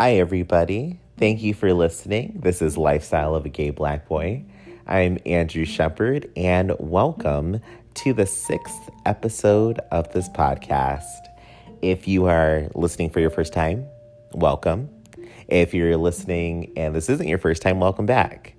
Hi, everybody. Thank you for listening. This is Lifestyle of a Gay Black Boy. I'm Andrew Shepard, and welcome to the sixth episode of this podcast. If you are listening for your first time, welcome. If you're listening and this isn't your first time, welcome back.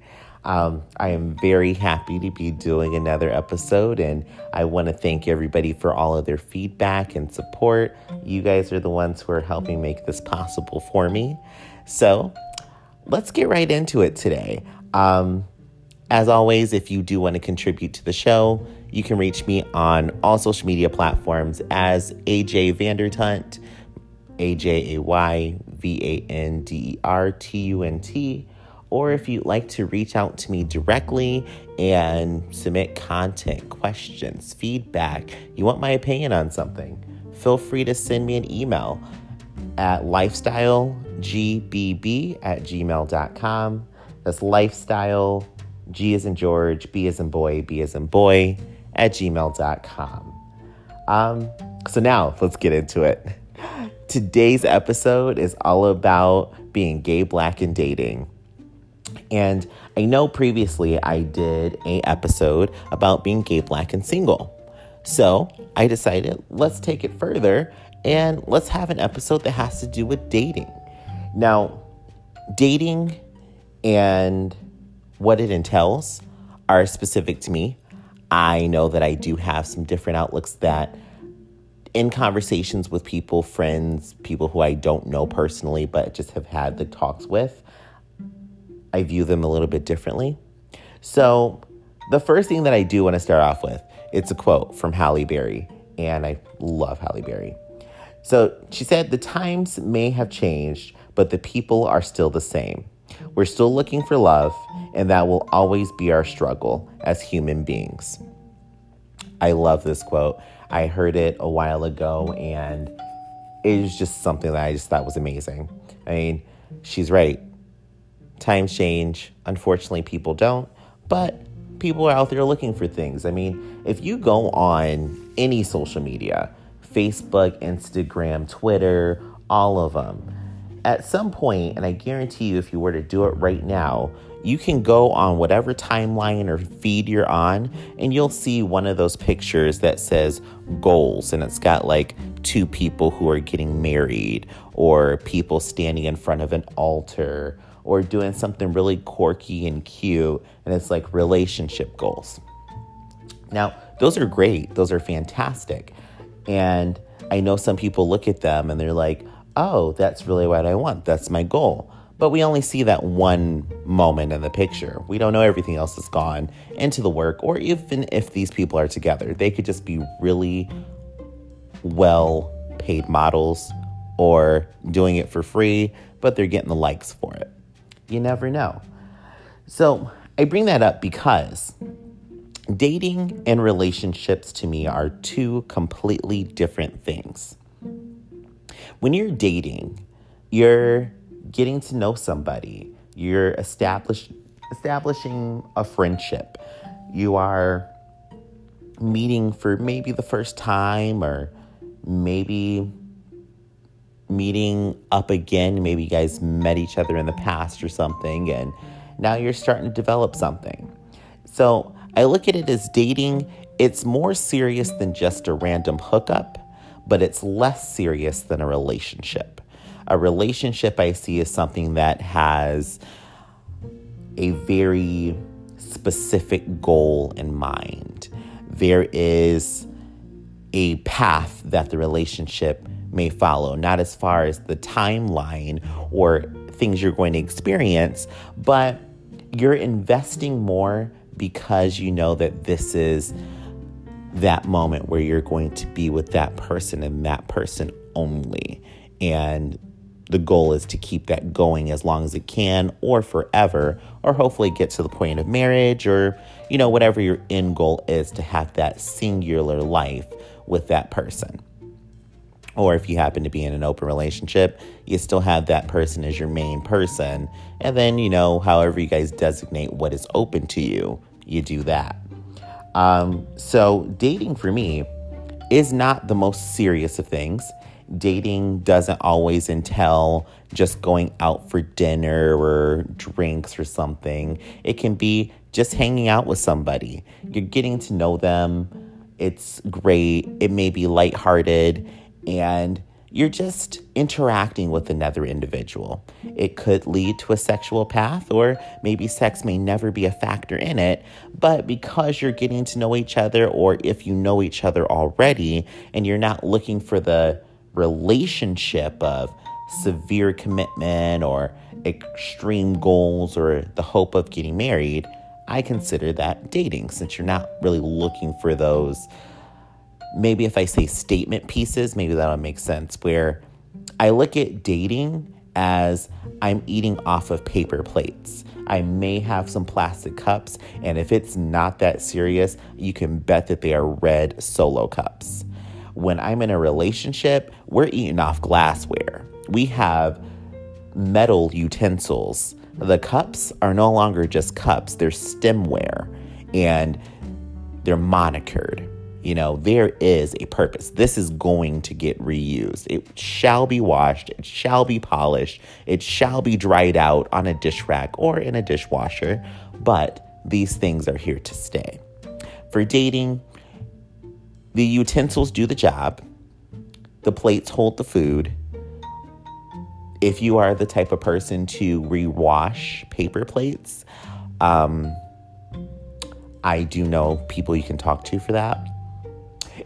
Um, I am very happy to be doing another episode, and I want to thank everybody for all of their feedback and support. You guys are the ones who are helping make this possible for me. So let's get right into it today. Um, as always, if you do want to contribute to the show, you can reach me on all social media platforms as AJ Vandertunt, A J A Y V A N D E R T U N T or if you'd like to reach out to me directly and submit content, questions, feedback, you want my opinion on something, feel free to send me an email at lifestylegbb at gmail.com. That's lifestyle, G as in George, B as in boy, B as in boy at gmail.com. Um, so now let's get into it. Today's episode is all about being gay, black, and dating. And I know previously I did a episode about being gay, black, and single. So I decided let's take it further and let's have an episode that has to do with dating. Now, dating and what it entails are specific to me. I know that I do have some different outlooks that in conversations with people, friends, people who I don't know personally, but just have had the talks with, I view them a little bit differently. So, the first thing that I do want to start off with, it's a quote from Halle Berry, and I love Halle Berry. So, she said, "The times may have changed, but the people are still the same. We're still looking for love, and that will always be our struggle as human beings." I love this quote. I heard it a while ago, and it was just something that I just thought was amazing. I mean, she's right times change. Unfortunately, people don't, but people are out there looking for things. I mean, if you go on any social media, Facebook, Instagram, Twitter, all of them, at some point, and I guarantee you, if you were to do it right now, you can go on whatever timeline or feed you're on, and you'll see one of those pictures that says goals, and it's got like two people who are getting married, or people standing in front of an altar, or doing something really quirky and cute, and it's like relationship goals. Now, those are great, those are fantastic. And I know some people look at them and they're like, oh, that's really what I want, that's my goal. But we only see that one moment in the picture. We don't know everything else that's gone into the work, or even if these people are together. They could just be really well paid models or doing it for free, but they're getting the likes for it. You never know. So I bring that up because dating and relationships to me are two completely different things. When you're dating, you're getting to know somebody, you're establish, establishing a friendship, you are meeting for maybe the first time or maybe meeting up again. Maybe you guys met each other in the past or something, and now you're starting to develop something. So I look at it as dating, it's more serious than just a random hookup, but it's less serious than a relationship. A relationship I see is something that has a very specific goal in mind. There is a path that the relationship may follow, not as far as the timeline or things you're going to experience, but you're investing more because you know that this is that moment where you're going to be with that person and that person only. And the goal is to keep that going as long as it can or forever, or hopefully get to the point of marriage or, you know, whatever your end goal is to have that singular life with that person. Or if you happen to be in an open relationship, you still have that person as your main person. And then, you know, however you guys designate what is open to you, you do that. Um, so, dating for me is not the most serious of things. dating doesn't always entail just going out for dinner or drinks or something. It can be just hanging out with somebody. You're getting to know them. It's great. It may be lighthearted and you're just interacting with another individual. It could lead to a sexual path, or maybe sex may never be a factor in it, but because you're getting to know each other, or if you know each other already, and you're not looking for the relationship of severe commitment or extreme goals or the hope of getting married, I consider that dating since you're not really looking for those. Maybe if I say statement pieces, maybe that'll make sense. Where I look at dating as I'm eating off of paper plates. I may have some plastic cups, and if it's not that serious, you can bet that they are red solo cups. When I'm in a relationship, we're eating off glassware. We have metal utensils. The cups are no longer just cups, they're stemware and they're monikered. You know, there is a purpose. This is going to get reused. It shall be washed, it shall be polished, it shall be dried out on a dish rack or in a dishwasher, but these things are here to stay. For dating, the utensils do the job, the plates hold the food. If you are the type of person to rewash paper plates, um, I do know people you can talk to for that.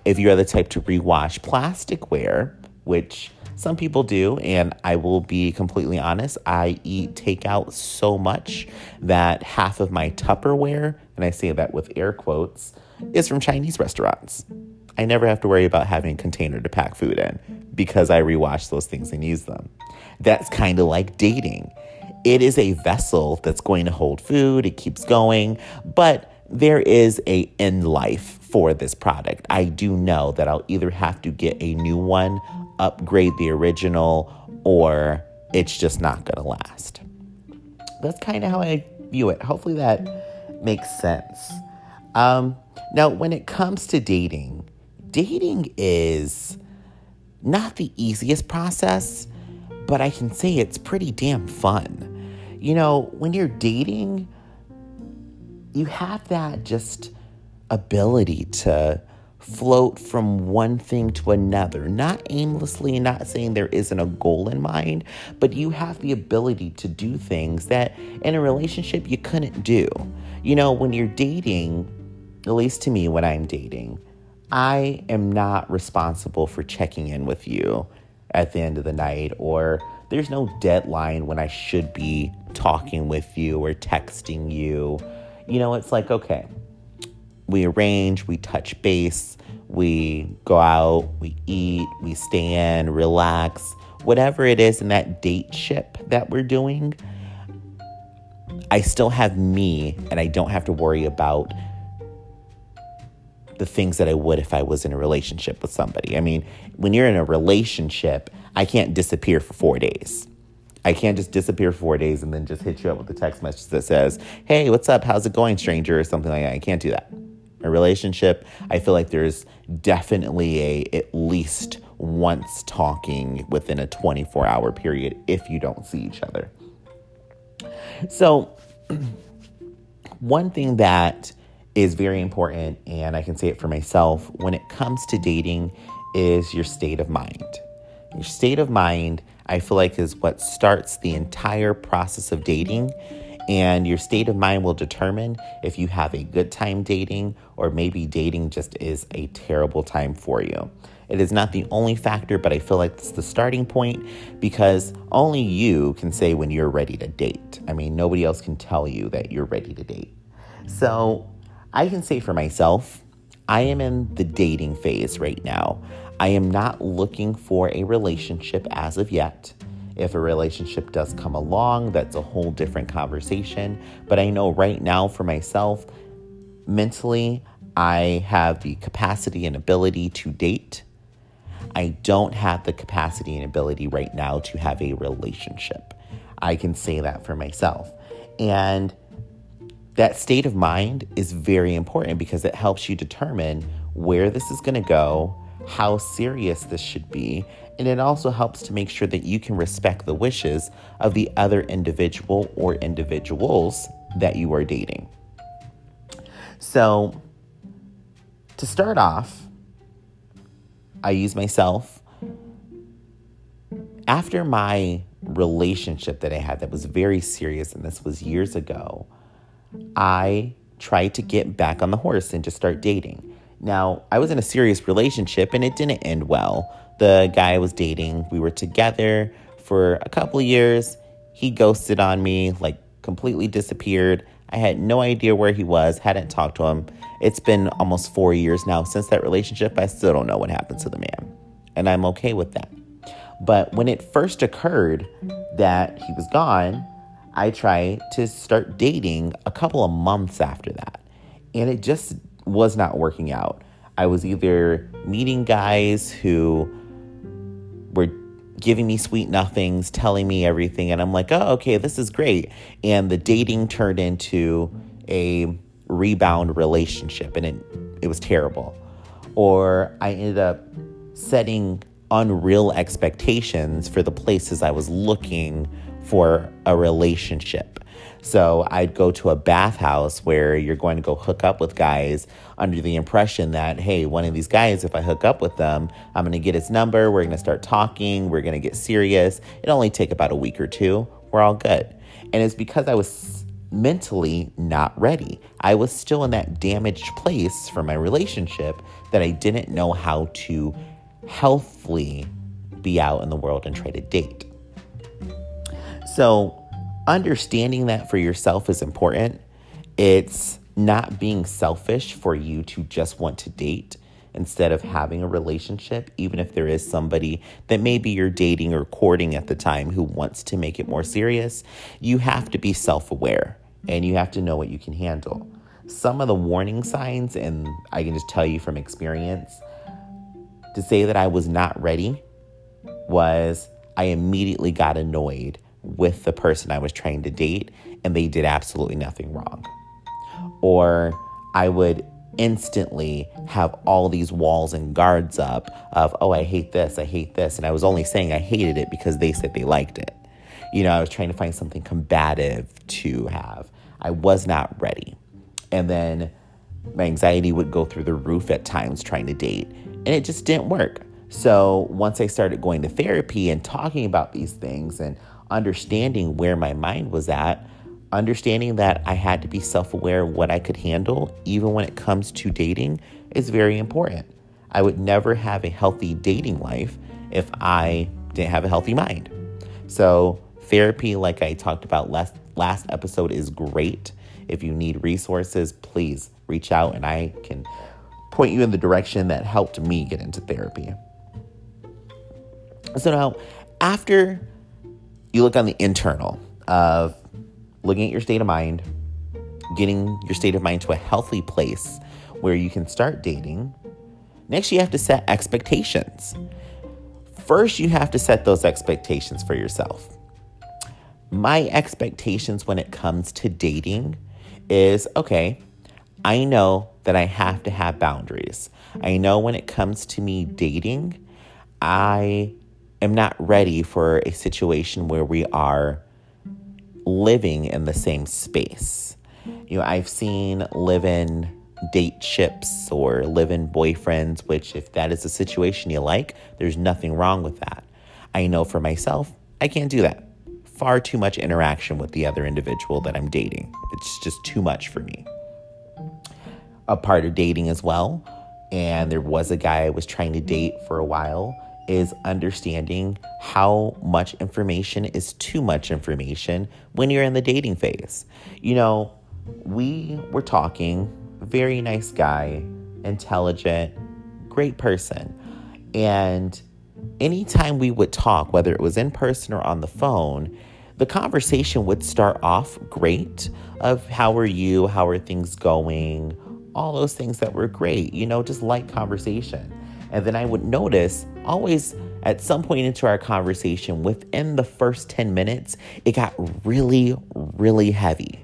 If you're the type to rewash plasticware, which some people do, and I will be completely honest, I eat takeout so much that half of my Tupperware, and I say that with air quotes, is from Chinese restaurants. I never have to worry about having a container to pack food in because I rewash those things and use them. That's kind of like dating. It is a vessel that's going to hold food, it keeps going, but there is a end life for this product. I do know that I'll either have to get a new one, upgrade the original, or it's just not going to last. That's kind of how I view it. Hopefully that makes sense. Um, now, when it comes to dating, dating is not the easiest process, but I can say it's pretty damn fun. You know, when you're dating, you have that just ability to float from one thing to another, not aimlessly, not saying there isn't a goal in mind, but you have the ability to do things that in a relationship you couldn't do. You know, when you're dating, at least to me, when I'm dating, I am not responsible for checking in with you at the end of the night, or there's no deadline when I should be talking with you or texting you. You know, it's like, okay, we arrange, we touch base, we go out, we eat, we stand, relax, whatever it is in that date ship that we're doing. I still have me and I don't have to worry about the things that I would if I was in a relationship with somebody. I mean, when you're in a relationship, I can't disappear for four days. I can't just disappear four days and then just hit you up with a text message that says, Hey, what's up? How's it going, stranger? or something like that. I can't do that. A relationship, I feel like there's definitely a at least once talking within a 24 hour period if you don't see each other. So, one thing that is very important, and I can say it for myself when it comes to dating, is your state of mind. Your state of mind, I feel like, is what starts the entire process of dating. And your state of mind will determine if you have a good time dating or maybe dating just is a terrible time for you. It is not the only factor, but I feel like it's the starting point because only you can say when you're ready to date. I mean, nobody else can tell you that you're ready to date. So I can say for myself, I am in the dating phase right now. I am not looking for a relationship as of yet. If a relationship does come along, that's a whole different conversation. But I know right now for myself, mentally, I have the capacity and ability to date. I don't have the capacity and ability right now to have a relationship. I can say that for myself. And that state of mind is very important because it helps you determine where this is going to go, how serious this should be. And it also helps to make sure that you can respect the wishes of the other individual or individuals that you are dating. So, to start off, I use myself. After my relationship that I had that was very serious, and this was years ago, I tried to get back on the horse and just start dating. Now, I was in a serious relationship and it didn't end well. The guy I was dating, we were together for a couple years. He ghosted on me, like completely disappeared. I had no idea where he was, hadn't talked to him. It's been almost four years now since that relationship. I still don't know what happened to the man. And I'm okay with that. But when it first occurred that he was gone, I tried to start dating a couple of months after that. And it just was not working out. I was either meeting guys who were giving me sweet nothings, telling me everything, and I'm like, oh, okay, this is great. And the dating turned into a rebound relationship, and it, it was terrible. Or I ended up setting unreal expectations for the places I was looking for a relationship. So I'd go to a bathhouse where you're going to go hook up with guys under the impression that, hey, one of these guys, if I hook up with them, I'm going to get his number. We're going to start talking. We're going to get serious. It'll only take about a week or two. We're all good. And it's because I was mentally not ready. I was still in that damaged place for my relationship that I didn't know how to healthfully be out in the world and try to date. So, understanding that for yourself is important. It's not being selfish for you to just want to date instead of having a relationship, even if there is somebody that maybe you're dating or courting at the time who wants to make it more serious. You have to be self aware and you have to know what you can handle. Some of the warning signs, and I can just tell you from experience, to say that I was not ready was I immediately got annoyed with the person I was trying to date and they did absolutely nothing wrong. Or I would instantly have all these walls and guards up of, oh, I hate this, I hate this. And I was only saying I hated it because they said they liked it. You know, I was trying to find something combative to have. I was not ready. And then my anxiety would go through the roof at times trying to date, and it just didn't work. So once I started going to therapy and talking about these things and understanding where my mind was at, understanding that I had to be self aware of what I could handle, even when it comes to dating, is very important. I would never have a healthy dating life if I didn't have a healthy mind. So, therapy, like I talked about last, last episode, is great. If you need resources, please reach out and I can point you in the direction that helped me get into therapy. So, now after you look on the internal of looking at your state of mind, getting your state of mind to a healthy place where you can start dating. Next, you have to set expectations. First, you have to set those expectations for yourself. My expectations when it comes to dating is okay, I know that I have to have boundaries. I know when it comes to me dating, I am not ready for a situation where we are living in the same space. You know, I've seen live in date ships or live in boyfriends, which, if that is a situation you like, there's nothing wrong with that. I know for myself, I can't do that. Far too much interaction with the other individual that I'm dating. It's just too much for me. A part of dating as well, and there was a guy I was trying to date for a while is understanding how much information is too much information when you're in the dating phase. You know, we were talking, very nice guy, intelligent, great person. And anytime we would talk, whether it was in person or on the phone, the conversation would start off great of how are you, how are things going, all those things that were great, you know, just light conversation. And then I would notice always at some point into our conversation, within the first 10 minutes, it got really, really heavy.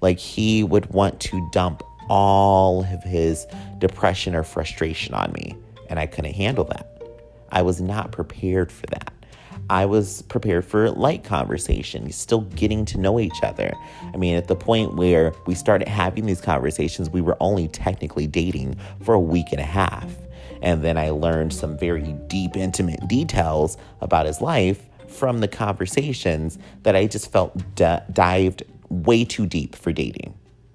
Like he would want to dump all of his depression or frustration on me. and I couldn't handle that. I was not prepared for that. I was prepared for light conversation, still getting to know each other. I mean, at the point where we started having these conversations, we were only technically dating for a week and a half. And then I learned some very deep, intimate details about his life from the conversations that I just felt d- dived way too deep for dating.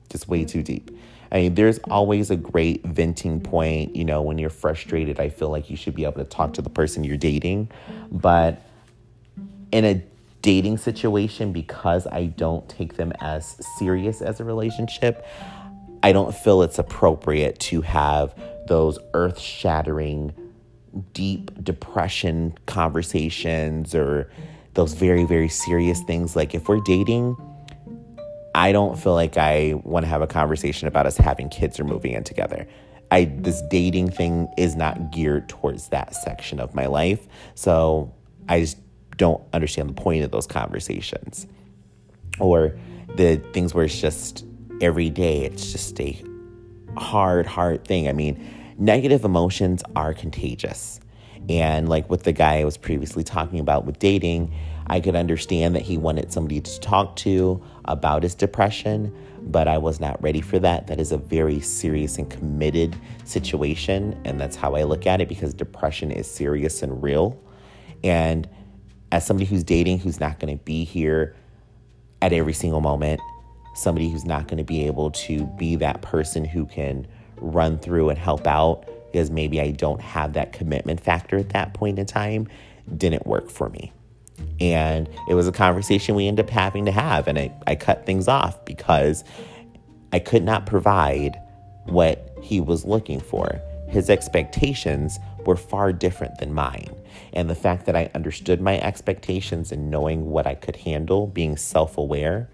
Just way too deep. I mean, there's always a great venting point. You know, when you're frustrated, I feel like you should be able to talk to the person you're dating. But in a dating situation, because I don't take them as serious as a relationship, I don't feel it's appropriate to have those earth shattering, deep depression conversations or those very, very serious things. Like if we're dating, I don't feel like I want to have a conversation about us having kids or moving in together. I this dating thing is not geared towards that section of my life. So I just don't understand the point of those conversations. Or the things where it's just every day, it's just a hard, hard thing. I mean, negative emotions are contagious. And like with the guy I was previously talking about with dating, I could understand that he wanted somebody to talk to about his depression, but I was not ready for that. That is a very serious and committed situation. And that's how I look at it because depression is serious and real. And as somebody who's dating, who's not going to be here at every single moment, somebody who's not going to be able to be that person who can run through and help out because maybe I don't have that commitment factor at that point in time didn't work for me. And it was a conversation we ended up having to have. And I, I cut things off because I could not provide what he was looking for. His expectations were far different than mine. And the fact that I understood my expectations and knowing what I could handle, being self aware,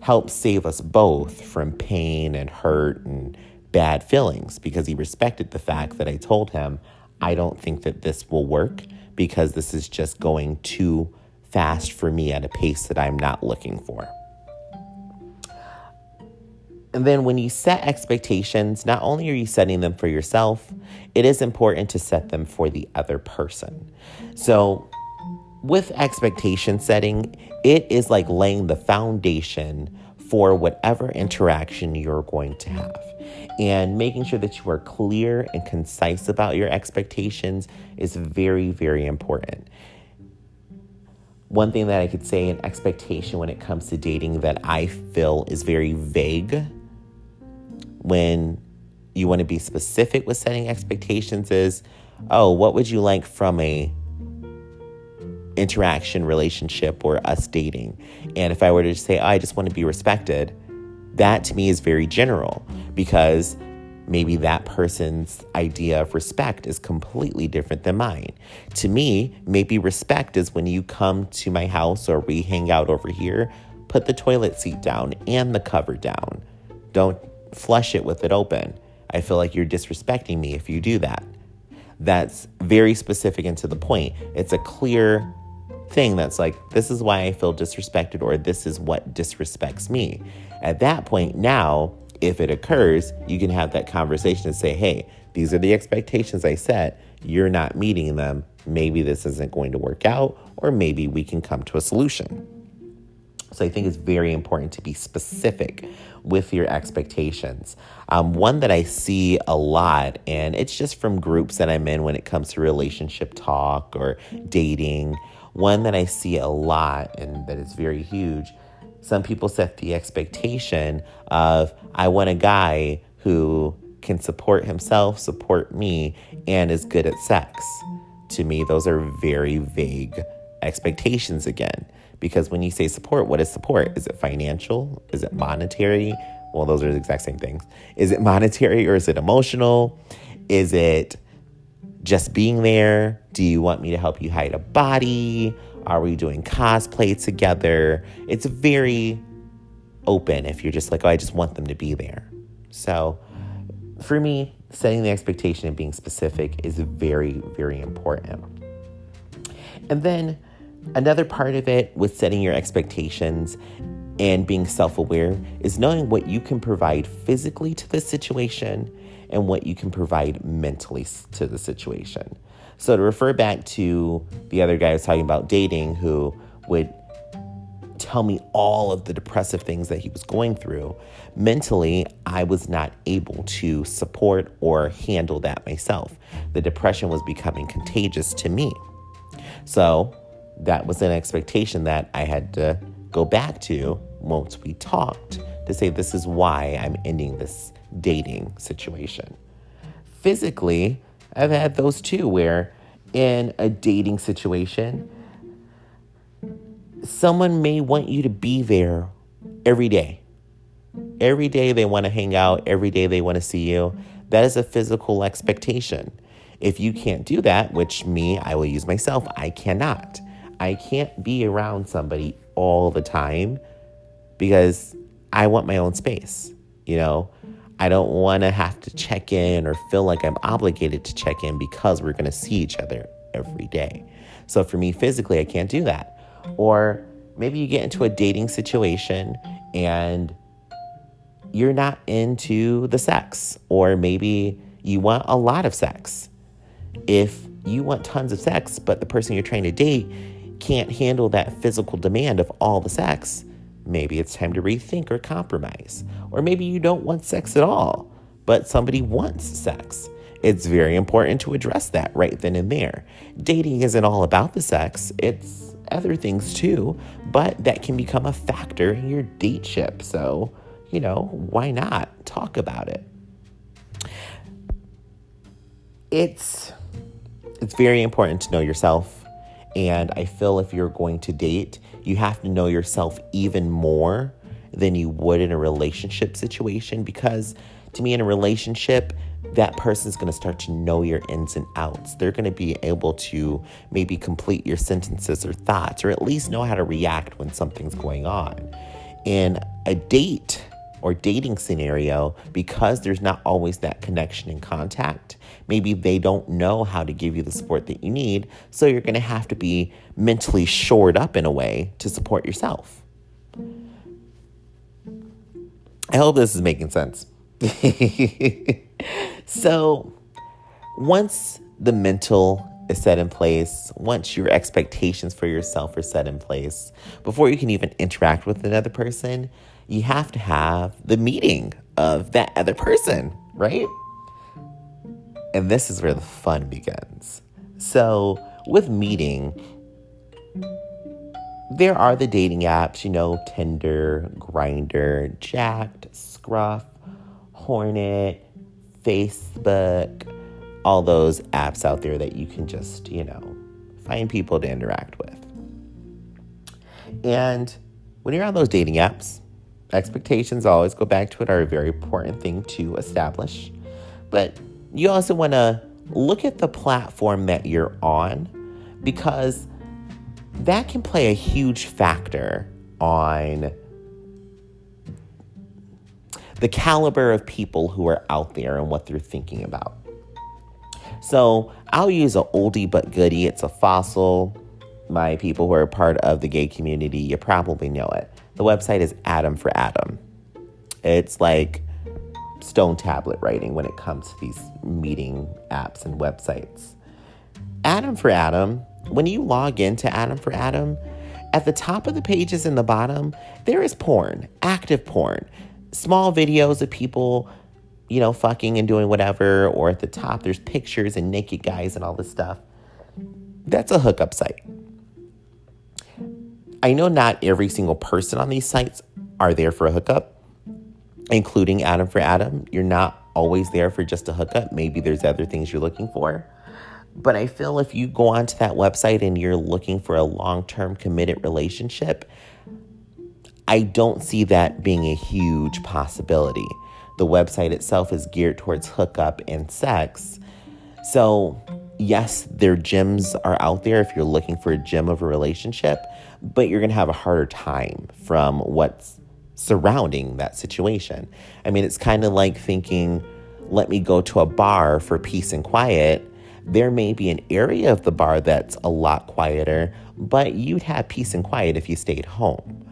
helped save us both from pain and hurt and bad feelings because he respected the fact that I told him, I don't think that this will work because this is just going too fast for me at a pace that I'm not looking for. And then when you set expectations, not only are you setting them for yourself, it is important to set them for the other person. So, with expectation setting, it is like laying the foundation for whatever interaction you're going to have. And making sure that you are clear and concise about your expectations is very, very important. One thing that I could say an expectation when it comes to dating that I feel is very vague when you want to be specific with setting expectations is oh, what would you like from a interaction relationship or us dating? And if I were to say, oh, I just want to be respected, that to me is very general because maybe that person's idea of respect is completely different than mine. To me, maybe respect is when you come to my house or we hang out over here, put the toilet seat down and the cover down. Don't flush it with it open. I feel like you're disrespecting me if you do that. That's very specific and to the point. It's a clear thing that's like, this is why I feel disrespected, or this is what disrespects me. At that point, now, if it occurs, you can have that conversation and say, hey, these are the expectations I set. You're not meeting them. Maybe this isn't going to work out, or maybe we can come to a solution. So I think it's very important to be specific with your expectations. Um, one that I see a lot, and it's just from groups that I'm in when it comes to relationship talk or dating. One that I see a lot and that is very huge. Some people set the expectation of, I want a guy who can support himself, support me, and is good at sex. To me, those are very vague expectations again. Because when you say support, what is support? Is it financial? Is it monetary? Well, those are the exact same things. Is it monetary or is it emotional? Is it just being there? Do you want me to help you hide a body? Are we doing cosplay together? It's very open if you're just like, oh, I just want them to be there. So for me, setting the expectation and being specific is very, very important. And then another part of it with setting your expectations and being self aware is knowing what you can provide physically to the situation and what you can provide mentally to the situation. So, to refer back to the other guy I was talking about dating who would tell me all of the depressive things that he was going through, mentally, I was not able to support or handle that myself. The depression was becoming contagious to me. So, that was an expectation that I had to go back to once we talked to say, This is why I'm ending this dating situation. Physically, I've had those too, where in a dating situation, someone may want you to be there every day. Every day they want to hang out, every day they want to see you. That is a physical expectation. If you can't do that, which me, I will use myself, I cannot. I can't be around somebody all the time because I want my own space. You know, I don't want to have to check in or feel like I'm obligated to check in because we're going to see each other every day. So for me, physically, I can't do that. Or maybe you get into a dating situation and you're not into the sex, or maybe you want a lot of sex. If you want tons of sex, but the person you're trying to date can't handle that physical demand of all the sex, maybe it's time to rethink or compromise. Or maybe you don't want sex at all, but somebody wants sex. It's very important to address that right then and there. Dating isn't all about the sex, it's other things too, but that can become a factor in your date ship. So, you know, why not talk about it? It's it's very important to know yourself. And I feel if you're going to date, you have to know yourself even more than you would in a relationship situation because to me in a relationship that person's going to start to know your ins and outs. They're going to be able to maybe complete your sentences or thoughts, or at least know how to react when something's going on. In a date or dating scenario, because there's not always that connection and contact, maybe they don't know how to give you the support that you need. So you're going to have to be mentally shored up in a way to support yourself. I hope this is making sense. So once the mental is set in place, once your expectations for yourself are set in place, before you can even interact with another person, you have to have the meeting of that other person, right? And this is where the fun begins. So, with meeting, there are the dating apps, you know, Tinder, Grindr, Jack'd, Scruff, Hornet, Facebook, all those apps out there that you can just, you know, find people to interact with. And when you're on those dating apps, expectations, always go back to it, are a very important thing to establish. But you also want to look at the platform that you're on because that can play a huge factor on the caliber of people who are out there and what they're thinking about. So I'll use an oldie but goodie. It's a fossil. My people who are part of the gay community, you probably know it. The website is Adam4Adam. It's like stone tablet writing when it comes to these meeting apps and websites. Adam4Adam, when you log into Adam4Adam, at the top of the pages in the bottom, there is porn, active porn small videos of people, you know, fucking and doing whatever, or at the top there's pictures and naked guys and all this stuff. That's a hookup site. I know not every single person on these sites are there for a hookup, including Adam4Adam. You're not always there for just a hookup. Maybe there's other things you're looking for. But I feel if you go onto that website and you're looking for a long term committed relationship, I don't see that being a huge possibility. The website itself is geared towards hookup and sex. So, yes, their gems are out there if you're looking for a gem of a relationship, but you're going to have a harder time from what's surrounding that situation. I mean, it's kind of like thinking, let me go to a bar for peace and quiet. There may be an area of the bar that's a lot quieter, but you'd have peace and quiet if you stayed home.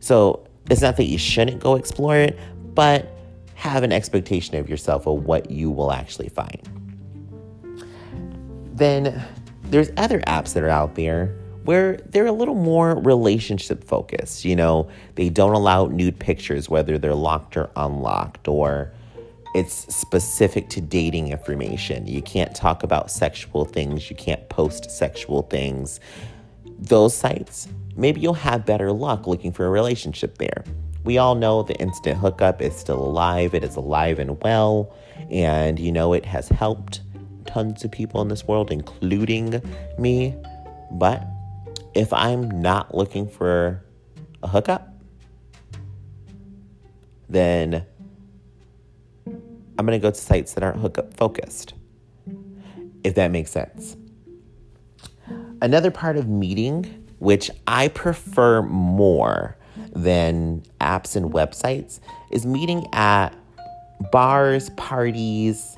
So it's not that you shouldn't go explore it, but have an expectation of yourself of what you will actually find. Then there's other apps that are out there where they're a little more relationship focused. You know, they don't allow nude pictures, whether they're locked or unlocked, or it's specific to dating information. You can't talk about sexual things, you can't post sexual things. Those sites, maybe you'll have better luck looking for a relationship there. We all know the instant hookup is still alive, it is alive and well, and you know, it has helped tons of people in this world, including me. But if I'm not looking for a hookup, then I'm going to go to sites that aren't hookup focused, if that makes sense. Another part of meeting, which I prefer more than apps and websites, is meeting at bars, parties,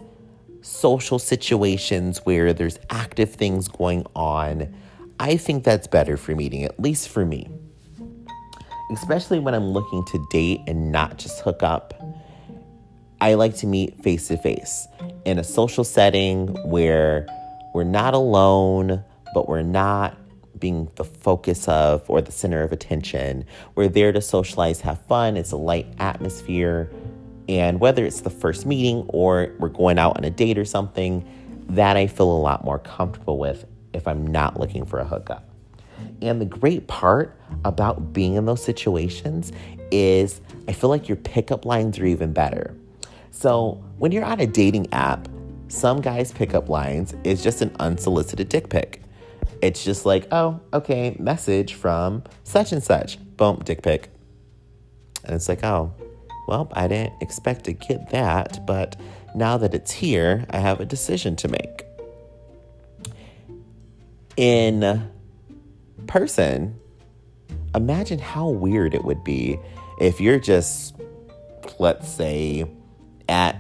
social situations where there's active things going on I think that's better for meeting, at least for me. Especially when I'm looking to date and not just hook up. I like to meet face to face in a social setting where we're not alone, but we're not being the focus of or the center of attention. We're there to socialize, have fun. It's a light atmosphere. And whether it's the first meeting or we're going out on a date or something, that I feel a lot more comfortable with if I'm not looking for a hookup. And the great part about being in those situations is I feel like your pickup lines are even better. So when you're on a dating app, some guys' pickup lines is just an unsolicited dick pic. It's just like, oh, okay, message from such and such, boom, dick pic. And it's like, oh, well, I didn't expect to get that, but now that it's here, I have a decision to make in person, imagine how weird it would be if you're just, let's say, at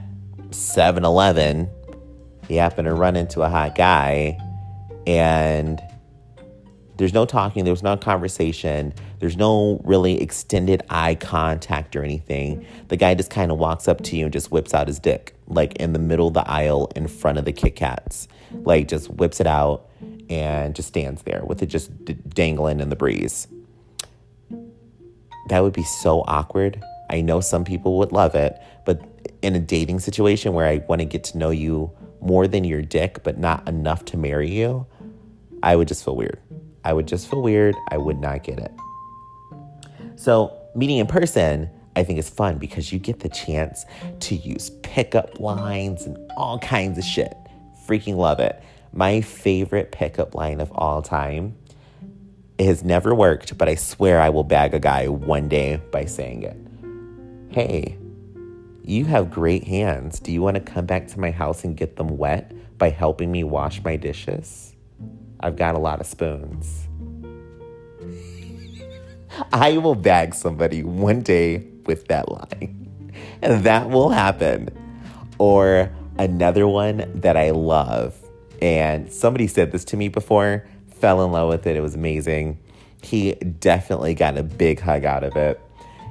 7 Eleven, you happen to run into a hot guy, and there's no talking, there's no conversation, there's no really extended eye contact or anything. The guy just kind of walks up to you and just whips out his dick, like in the middle of the aisle in front of the Kit Kats. Like, just whips it out and just stands there with it just d- dangling in the breeze. That would be so awkward. I know some people would love it, but in a dating situation where I want to get to know you more than your dick, but not enough to marry you, I would just feel weird. I would just feel weird. I would not get it. So, meeting in person, I think is fun because you get the chance to use pickup lines and all kinds of shit. Freaking love it. My favorite pickup line of all time. It has never worked, but I swear I will bag a guy one day by saying it. Hey, you have great hands. Do you want to come back to my house and get them wet by helping me wash my dishes? I've got a lot of spoons. I will bag somebody one day with that line. And that will happen. Or another one that I love and somebody said this to me before, fell in love with it. It was amazing. He definitely got a big hug out of it.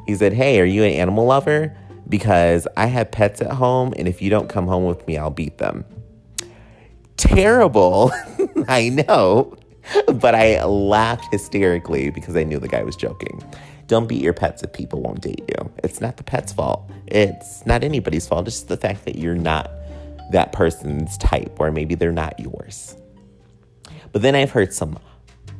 He said, Hey, are you an animal lover? Because I have pets at home, and if you don't come home with me, I'll beat them. Terrible, I know, but I laughed hysterically because I knew the guy was joking. Don't beat your pets if people won't date you. It's not the pet's fault. It's not anybody's fault. It's just the fact that you're not that person's type, or maybe they're not yours. But then I've heard some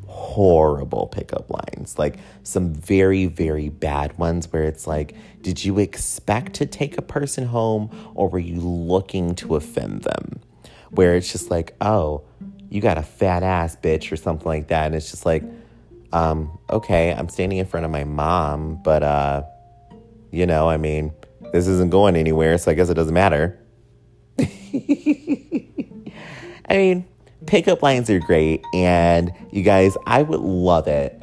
horrible pickup lines, like some very, very bad ones where it's like, did you expect to take a person home or were you looking to offend them? Where it's just like, oh, you got a fat ass bitch or something like that. And it's just like, um, okay, I'm standing in front of my mom, but, uh, you know, I mean, this isn't going anywhere, so I guess it doesn't matter. I mean, pickup lines are great. And you guys, I would love it.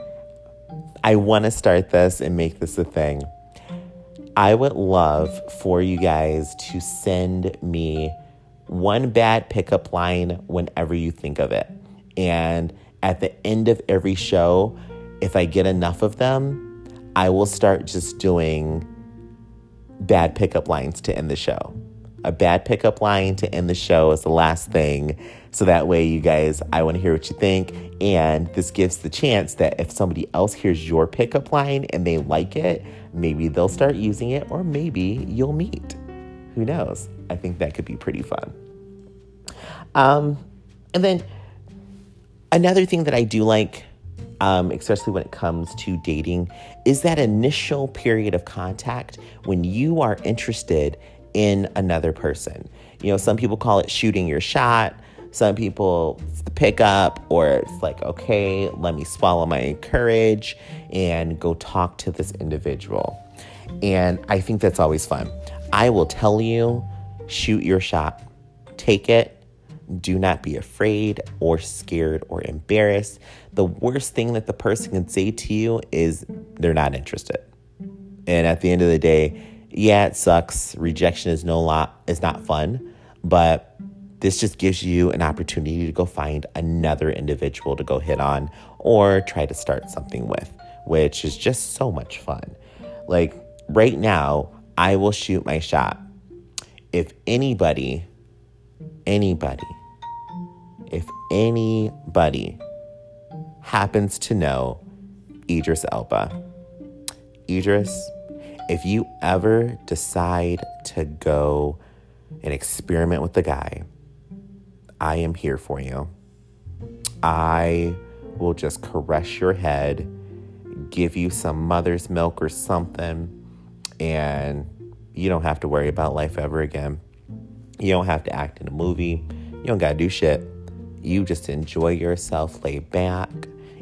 I want to start this and make this a thing. I would love for you guys to send me one bad pickup line whenever you think of it. And at the end of every show, if I get enough of them, I will start just doing bad pickup lines to end the show. A bad pickup line to end the show is the last thing. So that way, you guys, I want to hear what you think. And this gives the chance that if somebody else hears your pickup line and they like it, maybe they'll start using it, or maybe you'll meet. Who knows? I think that could be pretty fun. Um, and then another thing that I do like, um, especially when it comes to dating, is that initial period of contact when you are interested in another person. You know, some people call it shooting your shot. Some people, it's the pickup, or it's like, okay, let me swallow my courage and go talk to this individual. And I think that's always fun. I will tell you, shoot your shot, take it. Do not be afraid or scared or embarrassed. The worst thing that the person can say to you is they're not interested. And at the end of the day, yeah, it sucks. Rejection is no lot is not fun, but this just gives you an opportunity to go find another individual to go hit on or try to start something with, which is just so much fun. Like right now, I will shoot my shot. If anybody, anybody, if anybody happens to know Idris Elba, Idris, if you ever decide to go and experiment with the guy, I am here for you. I will just caress your head, give you some mother's milk or something, and you don't have to worry about life ever again. You don't have to act in a movie. You don't got to do shit. You just enjoy yourself, lay back,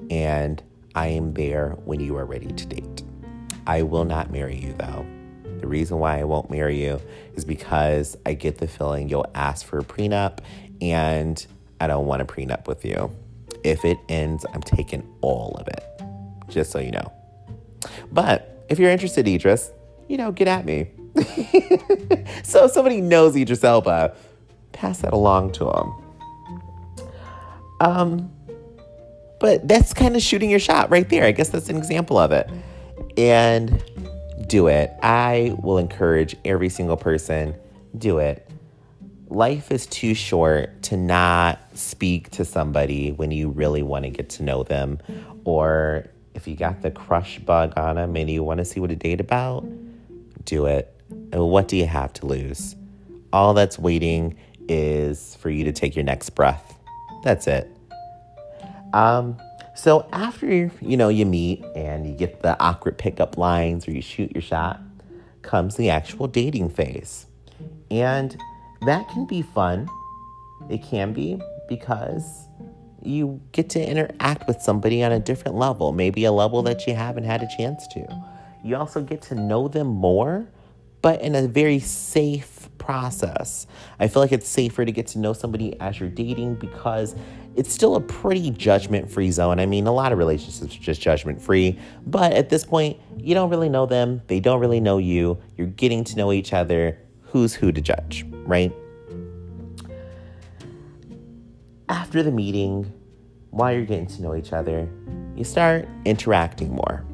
and I am there when you are ready to date. I will not marry you though. The reason why I won't marry you is because I get the feeling you'll ask for a prenup and I don't want a prenup with you. If it ends, I'm taking all of it, just so you know. But if you're interested, Idris, you know, get at me. so if somebody knows Idris Elba, pass that along to him. Um, but that's kind of shooting your shot right there. I guess that's an example of it and do it. I will encourage every single person do it. Life is too short to not speak to somebody when you really want to get to know them or if you got the crush bug on them and you want to see what a date about, do it. And what do you have to lose? All that's waiting is for you to take your next breath. That's it. Um, so after you know you meet and you get the awkward pickup lines or you shoot your shot, comes the actual dating phase. And that can be fun. It can be because you get to interact with somebody on a different level, maybe a level that you haven't had a chance to. You also get to know them more, but in a very safe process. I feel like it's safer to get to know somebody as you're dating because it's still a pretty judgment free zone. I mean, a lot of relationships are just judgment free, but at this point, you don't really know them. They don't really know you. You're getting to know each other. Who's who to judge, right? After the meeting, while you're getting to know each other, you start interacting more.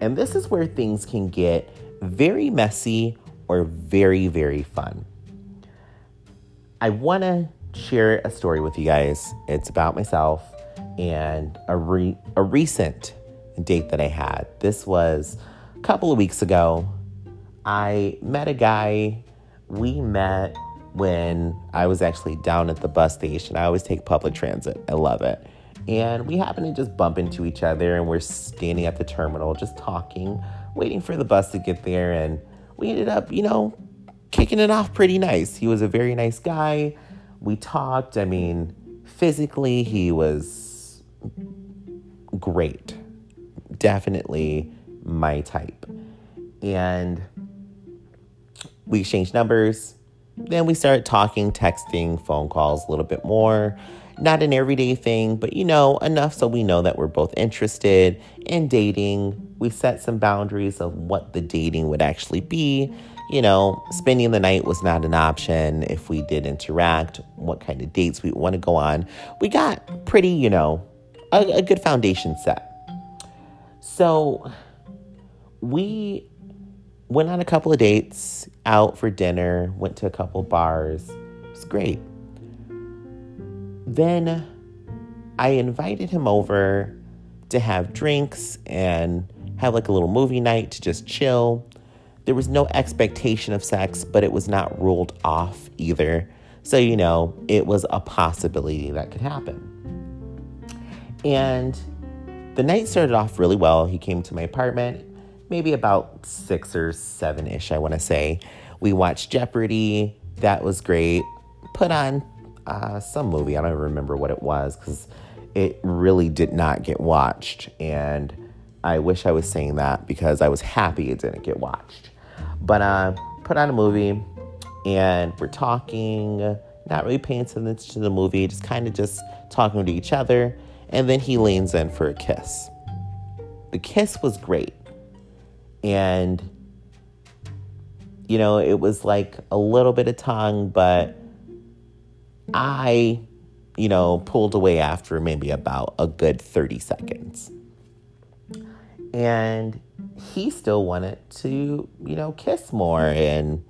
And this is where things can get very messy or very, very fun. I want to share a story with you guys. It's about myself and a re- a recent date that I had. This was a couple of weeks ago. I met a guy. We met when I was actually down at the bus station. I always take public transit. I love it. And we happened to just bump into each other and we're standing at the terminal just talking, waiting for the bus to get there and we ended up, you know, kicking it off pretty nice. He was a very nice guy we talked. I mean, physically, he was great. Definitely my type. And we exchanged numbers. Then we started talking, texting, phone calls a little bit more. Not an everyday thing, but you know, enough so we know that we're both interested in dating. We set some boundaries of what the dating would actually be you know, spending the night was not an option if we did interact, what kind of dates we want to go on. We got pretty, you know, a, a good foundation set. So we went on a couple of dates, out for dinner, went to a couple bars. It was great. Then I invited him over to have drinks and have like a little movie night to just chill. There was no expectation of sex, but it was not ruled off either. So, you know, it was a possibility that could happen. And the night started off really well. He came to my apartment, maybe about six or seven ish, I want to say. We watched Jeopardy. That was great. Put on uh, some movie. I don't remember what it was because it really did not get watched. And I wish I was saying that because I was happy it didn't get watched. But uh, put on a movie and we're talking, not really paying attention to the movie, just kind of just talking to each other. And then he leans in for a kiss. The kiss was great. And, you know, it was like a little bit of tongue, but I, you know, pulled away after maybe about a good 30 seconds. And he still wanted to, you know, kiss more and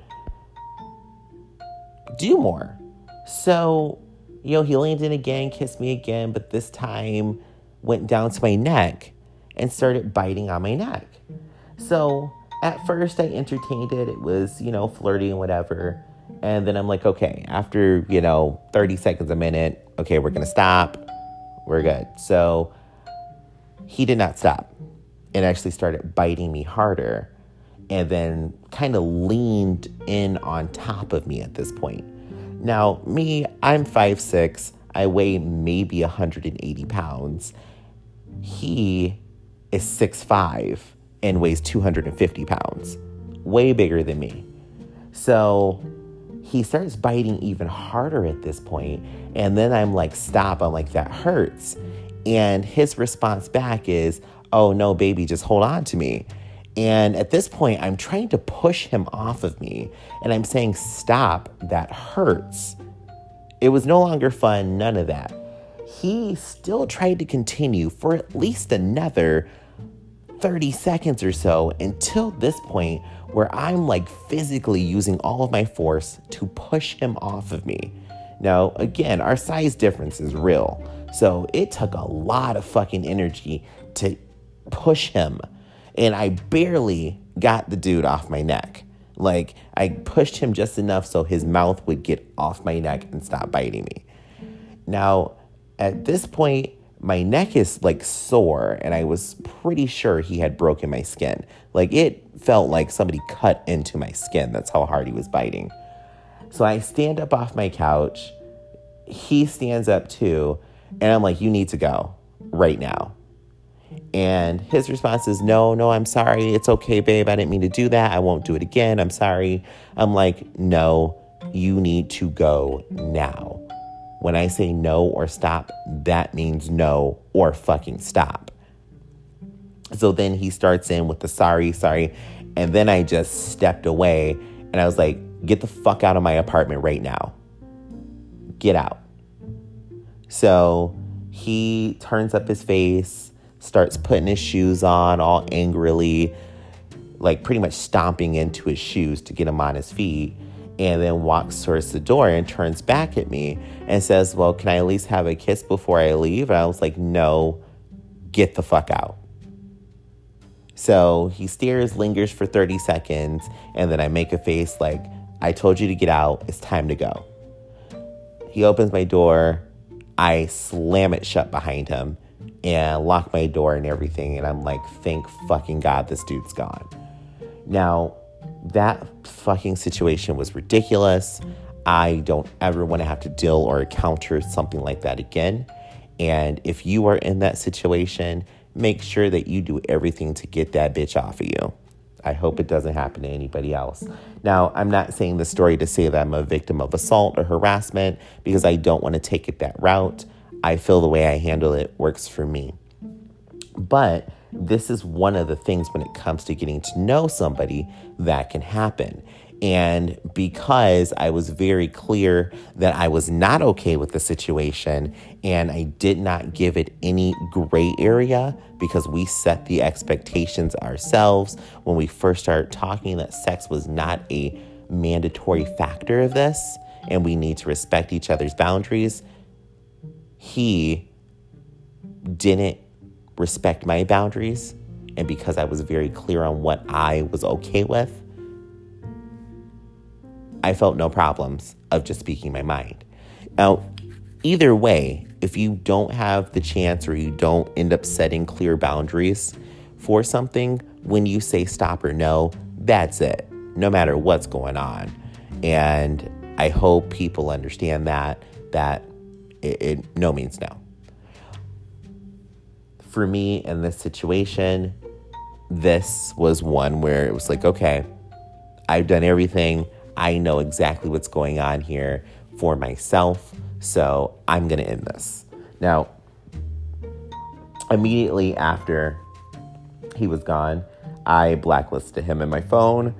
do more. So, you know, he leaned in again, kissed me again, but this time went down to my neck and started biting on my neck. So at first I entertained it. It was, you know, flirty and whatever. And then I'm like, okay, after, you know, 30 seconds a minute, okay, we're going to stop. We're good. So he did not stop and actually started biting me harder and then kind of leaned in on top of me at this point. Now, me, I'm 5'6, I weigh maybe 180 pounds. He is 6'5 and weighs 250 pounds, way bigger than me. So he starts biting even harder at this point, And then I'm like, stop. I'm like, that hurts. And his response back is, oh no, baby, just hold on to me. And at this point, I'm trying to push him off of me and I'm saying, stop, that hurts. It was no longer fun, none of that. He still tried to continue for at least another 30 seconds or so until this point where I'm like physically using all of my force to push him off of me. Now, again, our size difference is real. So it took a lot of fucking energy to push him. And I barely got the dude off my neck. Like, I pushed him just enough so his mouth would get off my neck and stop biting me. Now, at this point, my neck is like sore, and I was pretty sure he had broken my skin. Like, it felt like somebody cut into my skin. That's how hard he was biting. So I stand up off my couch. He stands up too. And I'm like, You need to go right now. And his response is, No, no, I'm sorry. It's okay, babe. I didn't mean to do that. I won't do it again. I'm sorry. I'm like, No, you need to go now. When I say no or stop, that means no or fucking stop. So then he starts in with the sorry, sorry. And then I just stepped away and I was like, Get the fuck out of my apartment right now. Get out. So he turns up his face starts putting his shoes on all angrily, like pretty much stomping into his shoes to get him on his feet, and then walks towards the door and turns back at me and says, Well, can I at least have a kiss before I leave? And I was like, No, get the fuck out. So he stares, lingers for 30 seconds, and then I make a face like, I told you to get out, it's time to go. He opens my door, I slam it shut behind him, and lock my door and everything. And I'm like, thank fucking God this dude's gone. Now, that fucking situation was ridiculous. I don't ever want to have to deal or encounter something like that again. And if you are in that situation, make sure that you do everything to get that bitch off of you. I hope it doesn't happen to anybody else. Now, I'm not saying the story to say that I'm a victim of assault or harassment because I don't want to take it that route. I feel the way I handle it works for me. But this is one of the things when it comes to getting to know somebody that can happen. And because I was very clear that I was not okay with the situation and I did not give it any gray area because we set the expectations ourselves when we first started talking that sex was not a mandatory factor of this and we need to respect each other's boundaries, he didn't respect my boundaries. And because I was very clear on what I was okay with, I felt no problems of just speaking my mind. Now, either way, if you don't have the chance or you don't end up setting clear boundaries for something, when you say stop or no, that's it, no matter what's going on. And I hope people understand that, that it, it no means no. For me in this situation, this was one where it was like, okay, I've done everything. I know exactly what's going on here for myself. So I'm going to end this. Now, immediately after he was gone, I blacklisted him in my phone,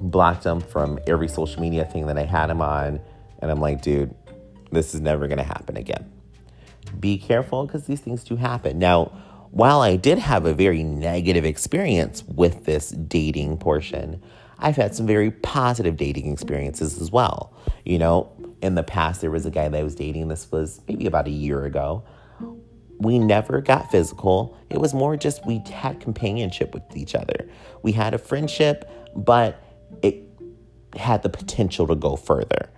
blocked him from every social media thing that I had him on. And I'm like, dude, this is never going to happen again. Be careful because these things do happen. Now, while I did have a very negative experience with this dating portion, I've had some very positive dating experiences as well. You know, in the past, there was a guy that I was dating, this was maybe about a year ago. We never got physical. It was more just we had companionship with each other. We had a friendship, but it had the potential to go further.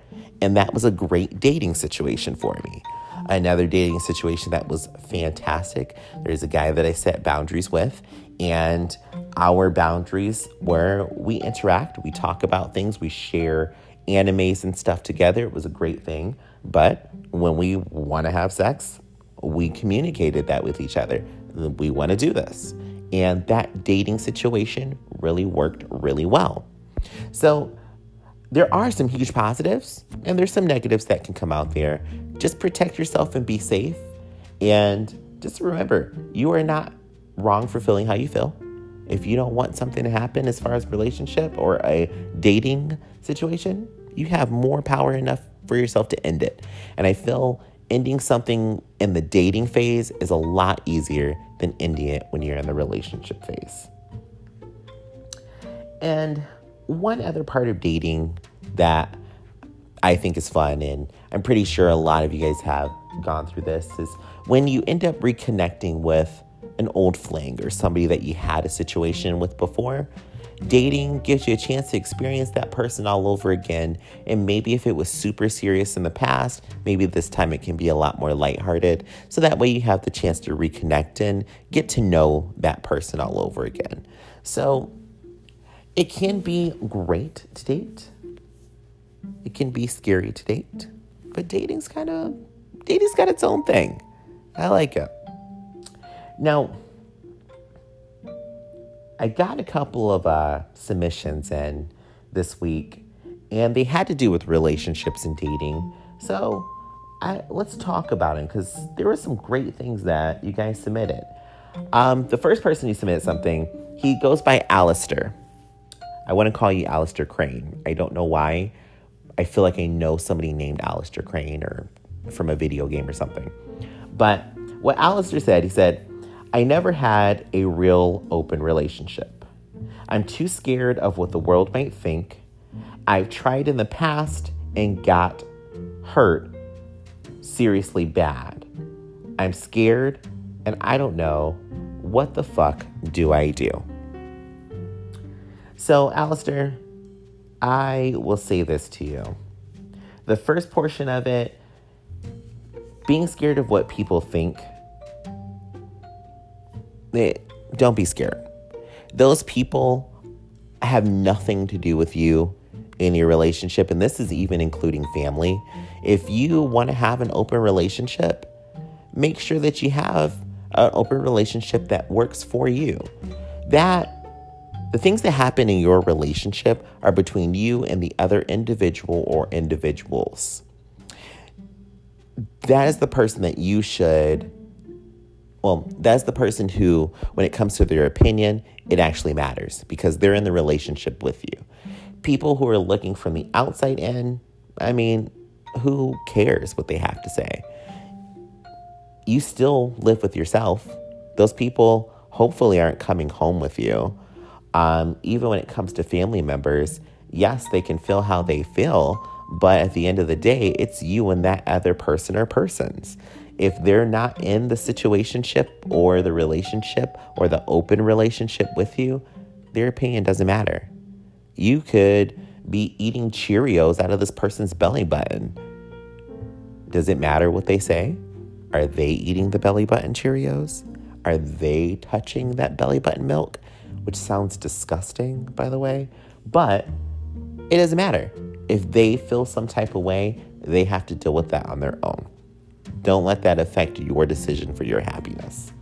And that was a great dating situation for me. Another dating situation that was fantastic. There's a guy that I set boundaries with, and our boundaries where we interact, we talk about things, we share animes and stuff together. It was a great thing. But when we want to have sex, we communicated that with each other. We want to do this. And that dating situation really worked really well. So there are some huge positives and there's some negatives that can come out there. Just protect yourself and be safe. And just remember, you are not wrong for feeling how you feel. If you don't want something to happen as far as relationship or a dating situation, you have more power enough for yourself to end it. And I feel ending something in the dating phase is a lot easier than ending it when you're in the relationship phase. And one other part of dating that I think is fun, and I'm pretty sure a lot of you guys have gone through this, is when you end up reconnecting with an old fling or somebody that you had a situation with before. Dating gives you a chance to experience that person all over again. And maybe if it was super serious in the past, maybe this time it can be a lot more lighthearted. So that way you have the chance to reconnect and get to know that person all over again. So it can be great to date. It can be scary to date. But dating's kind of dating's got its own thing. I like it. Now, I got a couple of uh, submissions in this week, and they had to do with relationships and dating. So I, let's talk about them because there were some great things that you guys submitted. Um, the first person who submitted something, he goes by Alistair. I want to call you Alistair Crane. I don't know why. I feel like I know somebody named Alistair Crane or from a video game or something. But what Alistair said, he said, I never had a real open relationship. I'm too scared of what the world might think. I've tried in the past and got hurt seriously bad. I'm scared and I don't know what the fuck do I do? So, Alistair, I will say this to you. The first portion of it, being scared of what people think eh, don't be scared. Those people have nothing to do with you in your relationship, and this is even including family. If you want to have an open relationship, make sure that you have an open relationship that works for you. That the things that happen in your relationship are between you and the other individual or individuals. That is the person that you should well, that's the person who, when it comes to their opinion, it actually matters because they're in the relationship with you. people who are looking from the outside in, I mean, who cares what they have to say? You still live with yourself. Those people hopefully aren't coming home with you. Um, even when it comes to family members, yes, they can feel how they feel, but at the end of the day, it's you and that other person or persons. If they're not in the situationship or the relationship or the open relationship with you, their opinion doesn't matter. You could be eating Cheerios out of this person's belly button. Does it matter what they say? Are they eating the belly button Cheerios? Are they touching that belly button milk? Which sounds disgusting, by the way. But it doesn't matter. If they feel some type of way, they have to deal with that on their own. Don't let that affect your decision for your happiness.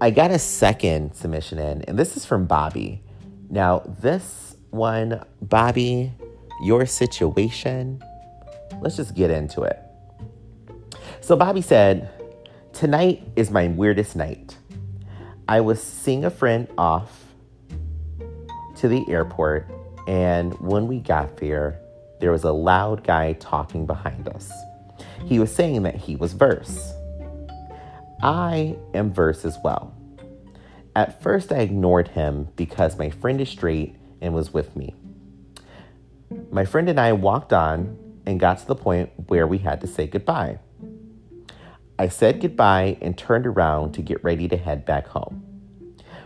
I got a second submission in, and this is from Bobby. Now, this one, Bobby, your situation, let's just get into it. So, Bobby said, Tonight is my weirdest night. I was seeing a friend off to the airport, and when we got there, there was a loud guy talking behind us. He was saying that he was Verse. I am Verse as well. At first, I ignored him because my friend is straight and was with me. My friend and I walked on and got to the point where we had to say goodbye. I said goodbye and turned around to get ready to head back home.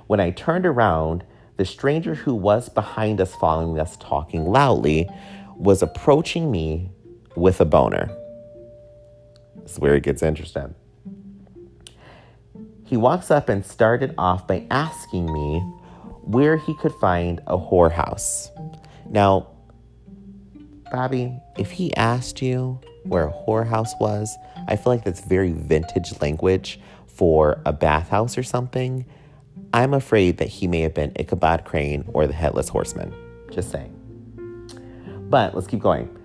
When I turned around, the stranger who was behind us, following us, talking loudly, was approaching me with a boner. This is where it gets interesting. He walks up and started off by asking me where he could find a whorehouse. Now, Bobby, if he asked you where a whorehouse was, I feel like that's very vintage language for a bathhouse or something. I'm afraid that he may have been Ichabod Crane or the Headless Horseman. Just saying. But let's keep going.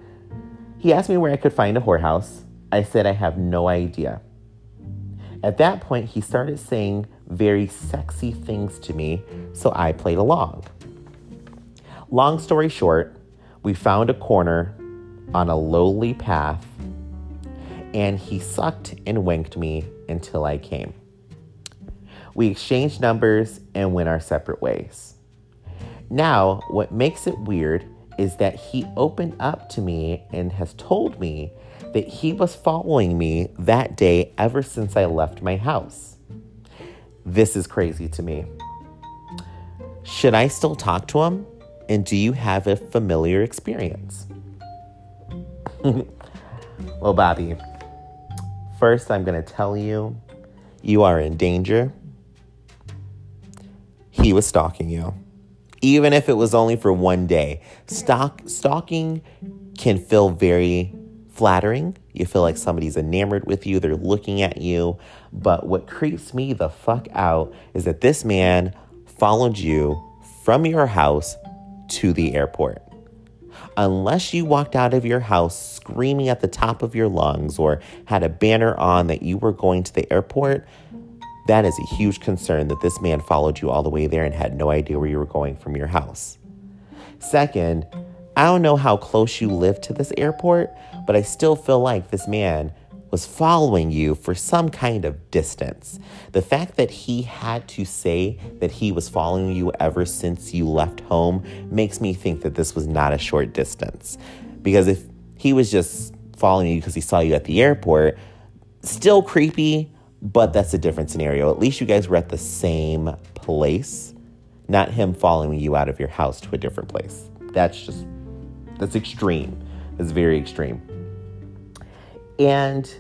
He asked me where I could find a whorehouse. I said I have no idea. At that point, he started saying very sexy things to me, so I played along. Long story short, we found a corner on a lowly path, and he sucked and winked me until I came. We exchanged numbers and went our separate ways. Now, what makes it weird is that he opened up to me and has told me that he was following me that day ever since I left my house. This is crazy to me. Should I still talk to him? And do you have a familiar experience? well, Bobby, first I'm going to tell you you are in danger. He was stalking you. Even if it was only for one day. Stalk, stalking can feel very flattering. You feel like somebody's enamored with you, they're looking at you. But what creeps me the fuck out is that this man followed you from your house to the airport. Unless you walked out of your house screaming at the top of your lungs or had a banner on that you were going to the airport, that is a huge concern that this man followed you all the way there and had no idea where you were going from your house. Second, I don't know how close you live to this airport, but I still feel like this man was following you for some kind of distance. The fact that he had to say that he was following you ever since you left home makes me think that this was not a short distance. Because if he was just following you because he saw you at the airport, still creepy, but that's a different scenario. At least you guys were at the same place, not him following you out of your house to a different place. That's just that's extreme. That's very extreme. And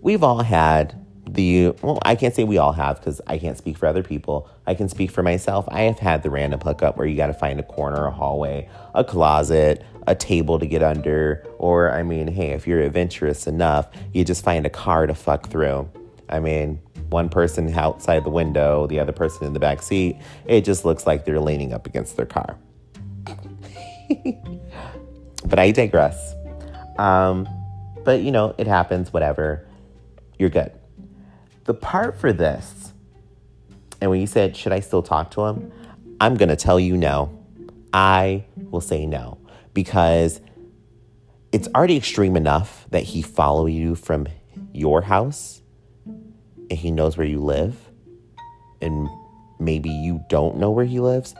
we've all had the, well, I can't say we all have because I can't speak for other people. I can speak for myself. I have had the random hookup where you got to find a corner, a hallway, a closet, a table to get under. Or, I mean, hey, if you're adventurous enough, you just find a car to fuck through. I mean, one person outside the window, the other person in the back seat. It just looks like they're leaning up against their car. but I digress. Um, but you know, it happens, whatever. You're good. The part for this, and when you said, should I still talk to him? I'm going to tell you no. I will say no because it's already extreme enough that he follow you from your house and he knows where you live and maybe you don't know where he lives.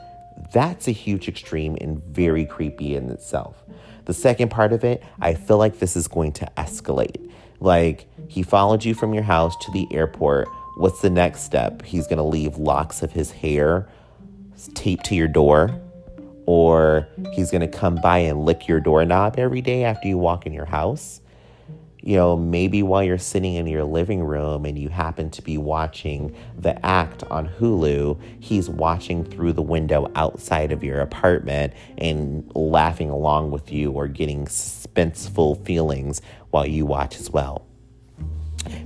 That's a huge extreme and very creepy in itself. The second part of it, I feel like this is going to escalate. Like he followed you from your house to the airport. What's the next step? He's going to leave locks of his hair taped to your door or he's going to come by and lick your doorknob every day after you walk in your house. You know, maybe while you're sitting in your living room and you happen to be watching the act on Hulu, he's watching through the window outside of your apartment and laughing along with you or getting suspenseful feelings while you watch as well.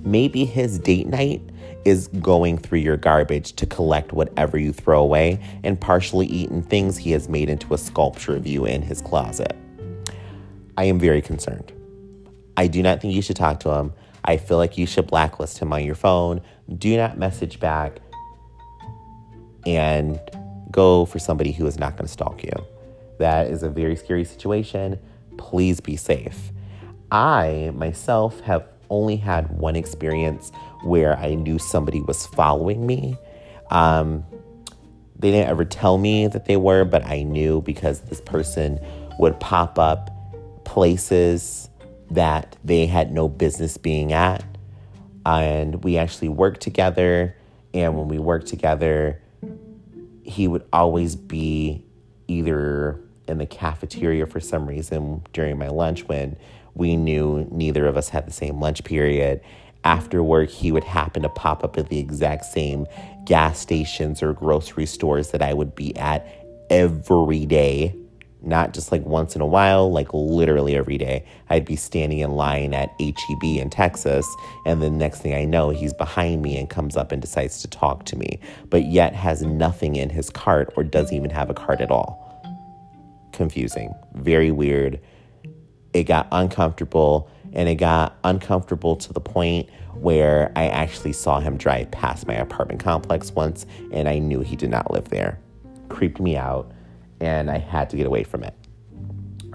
Maybe his date night is going through your garbage to collect whatever you throw away and partially eaten things he has made into a sculpture of you in his closet. I am very concerned. I do not think you should talk to him. I feel like you should blacklist him on your phone. Do not message back and go for somebody who is not going to stalk you. That is a very scary situation. Please be safe. I myself have only had one experience where I knew somebody was following me. Um, they didn't ever tell me that they were, but I knew because this person would pop up places that they had no business being at. And we actually worked together. And when we worked together, he would always be either in the cafeteria for some reason during my lunch when we knew neither of us had the same lunch period. After work, he would happen to pop up at the exact same gas stations or grocery stores that I would be at every day. Not just like once in a while, like literally every day. I'd be standing in line at HEB in Texas, and the next thing I know, he's behind me and comes up and decides to talk to me, but yet has nothing in his cart or doesn't even have a cart at all. Confusing, very weird it got uncomfortable and it got uncomfortable to the point where I actually saw him drive past my apartment complex once and I knew he did not live there. Creeped me out and I had to get away from it.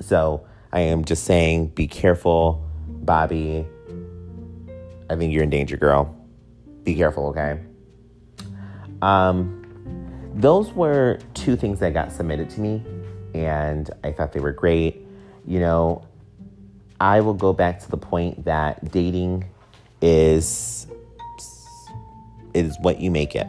So I am just saying be careful, Bobby. I think you're in danger, girl. Be careful, okay? Um, those were two things that got submitted to me, and I thought they were great. You know, I will go back to the point that dating is is what you make it.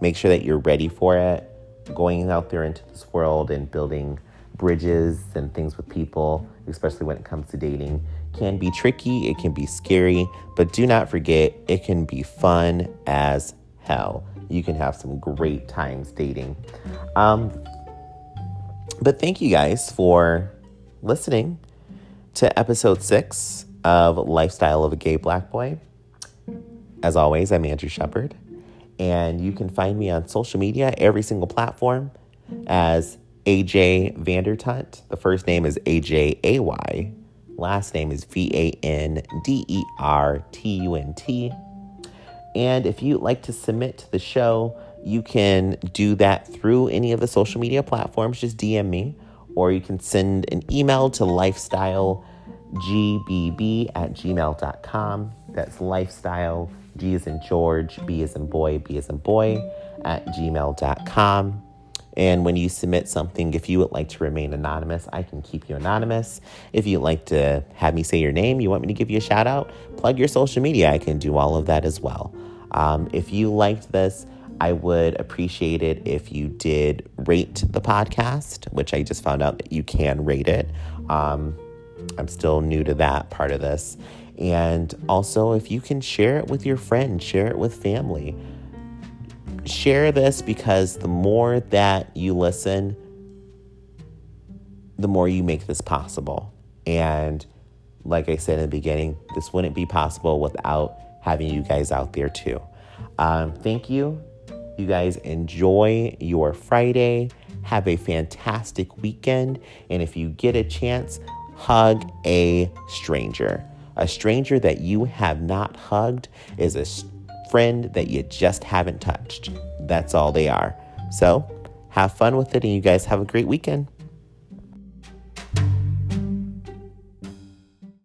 Make sure that you're ready for it. Going out there into this world and building bridges and things with people, especially when it comes to dating, can be tricky, it can be scary, but do not forget it can be fun as hell. You can have some great times dating. Um, but thank you guys for listening to episode six of Lifestyle of a Gay Black Boy. As always, I'm Andrew Shepard, and you can find me on social media, every single platform, as AJ Vandertunt. The first name is AJ AY, last name is V A N D E R T U N T. And if you'd like to submit to the show, you can do that through any of the social media platforms. Just DM me or you can send an email to lifestylegbb at gmail.com. That's lifestyle, G is in George, B is in boy, B is in boy, at gmail.com. And when you submit something, if you would like to remain anonymous, I can keep you anonymous. If you'd like to have me say your name, you want me to give you a shout out, plug your social media, I can do all of that as well. Um, if you liked this, I would appreciate it if you did rate the podcast, which I just found out that you can rate it. Um, I'm still new to that part of this. And also, if you can share it with your friends, share it with family. Share this because the more that you listen, the more you make this possible. And like I said in the beginning, this wouldn't be possible without having you guys out there too. Um, thank you you guys enjoy your Friday. Have a fantastic weekend. And if you get a chance, hug a stranger. A stranger that you have not hugged is a friend that you just haven't touched. That's all they are. So have fun with it, and you guys have a great weekend.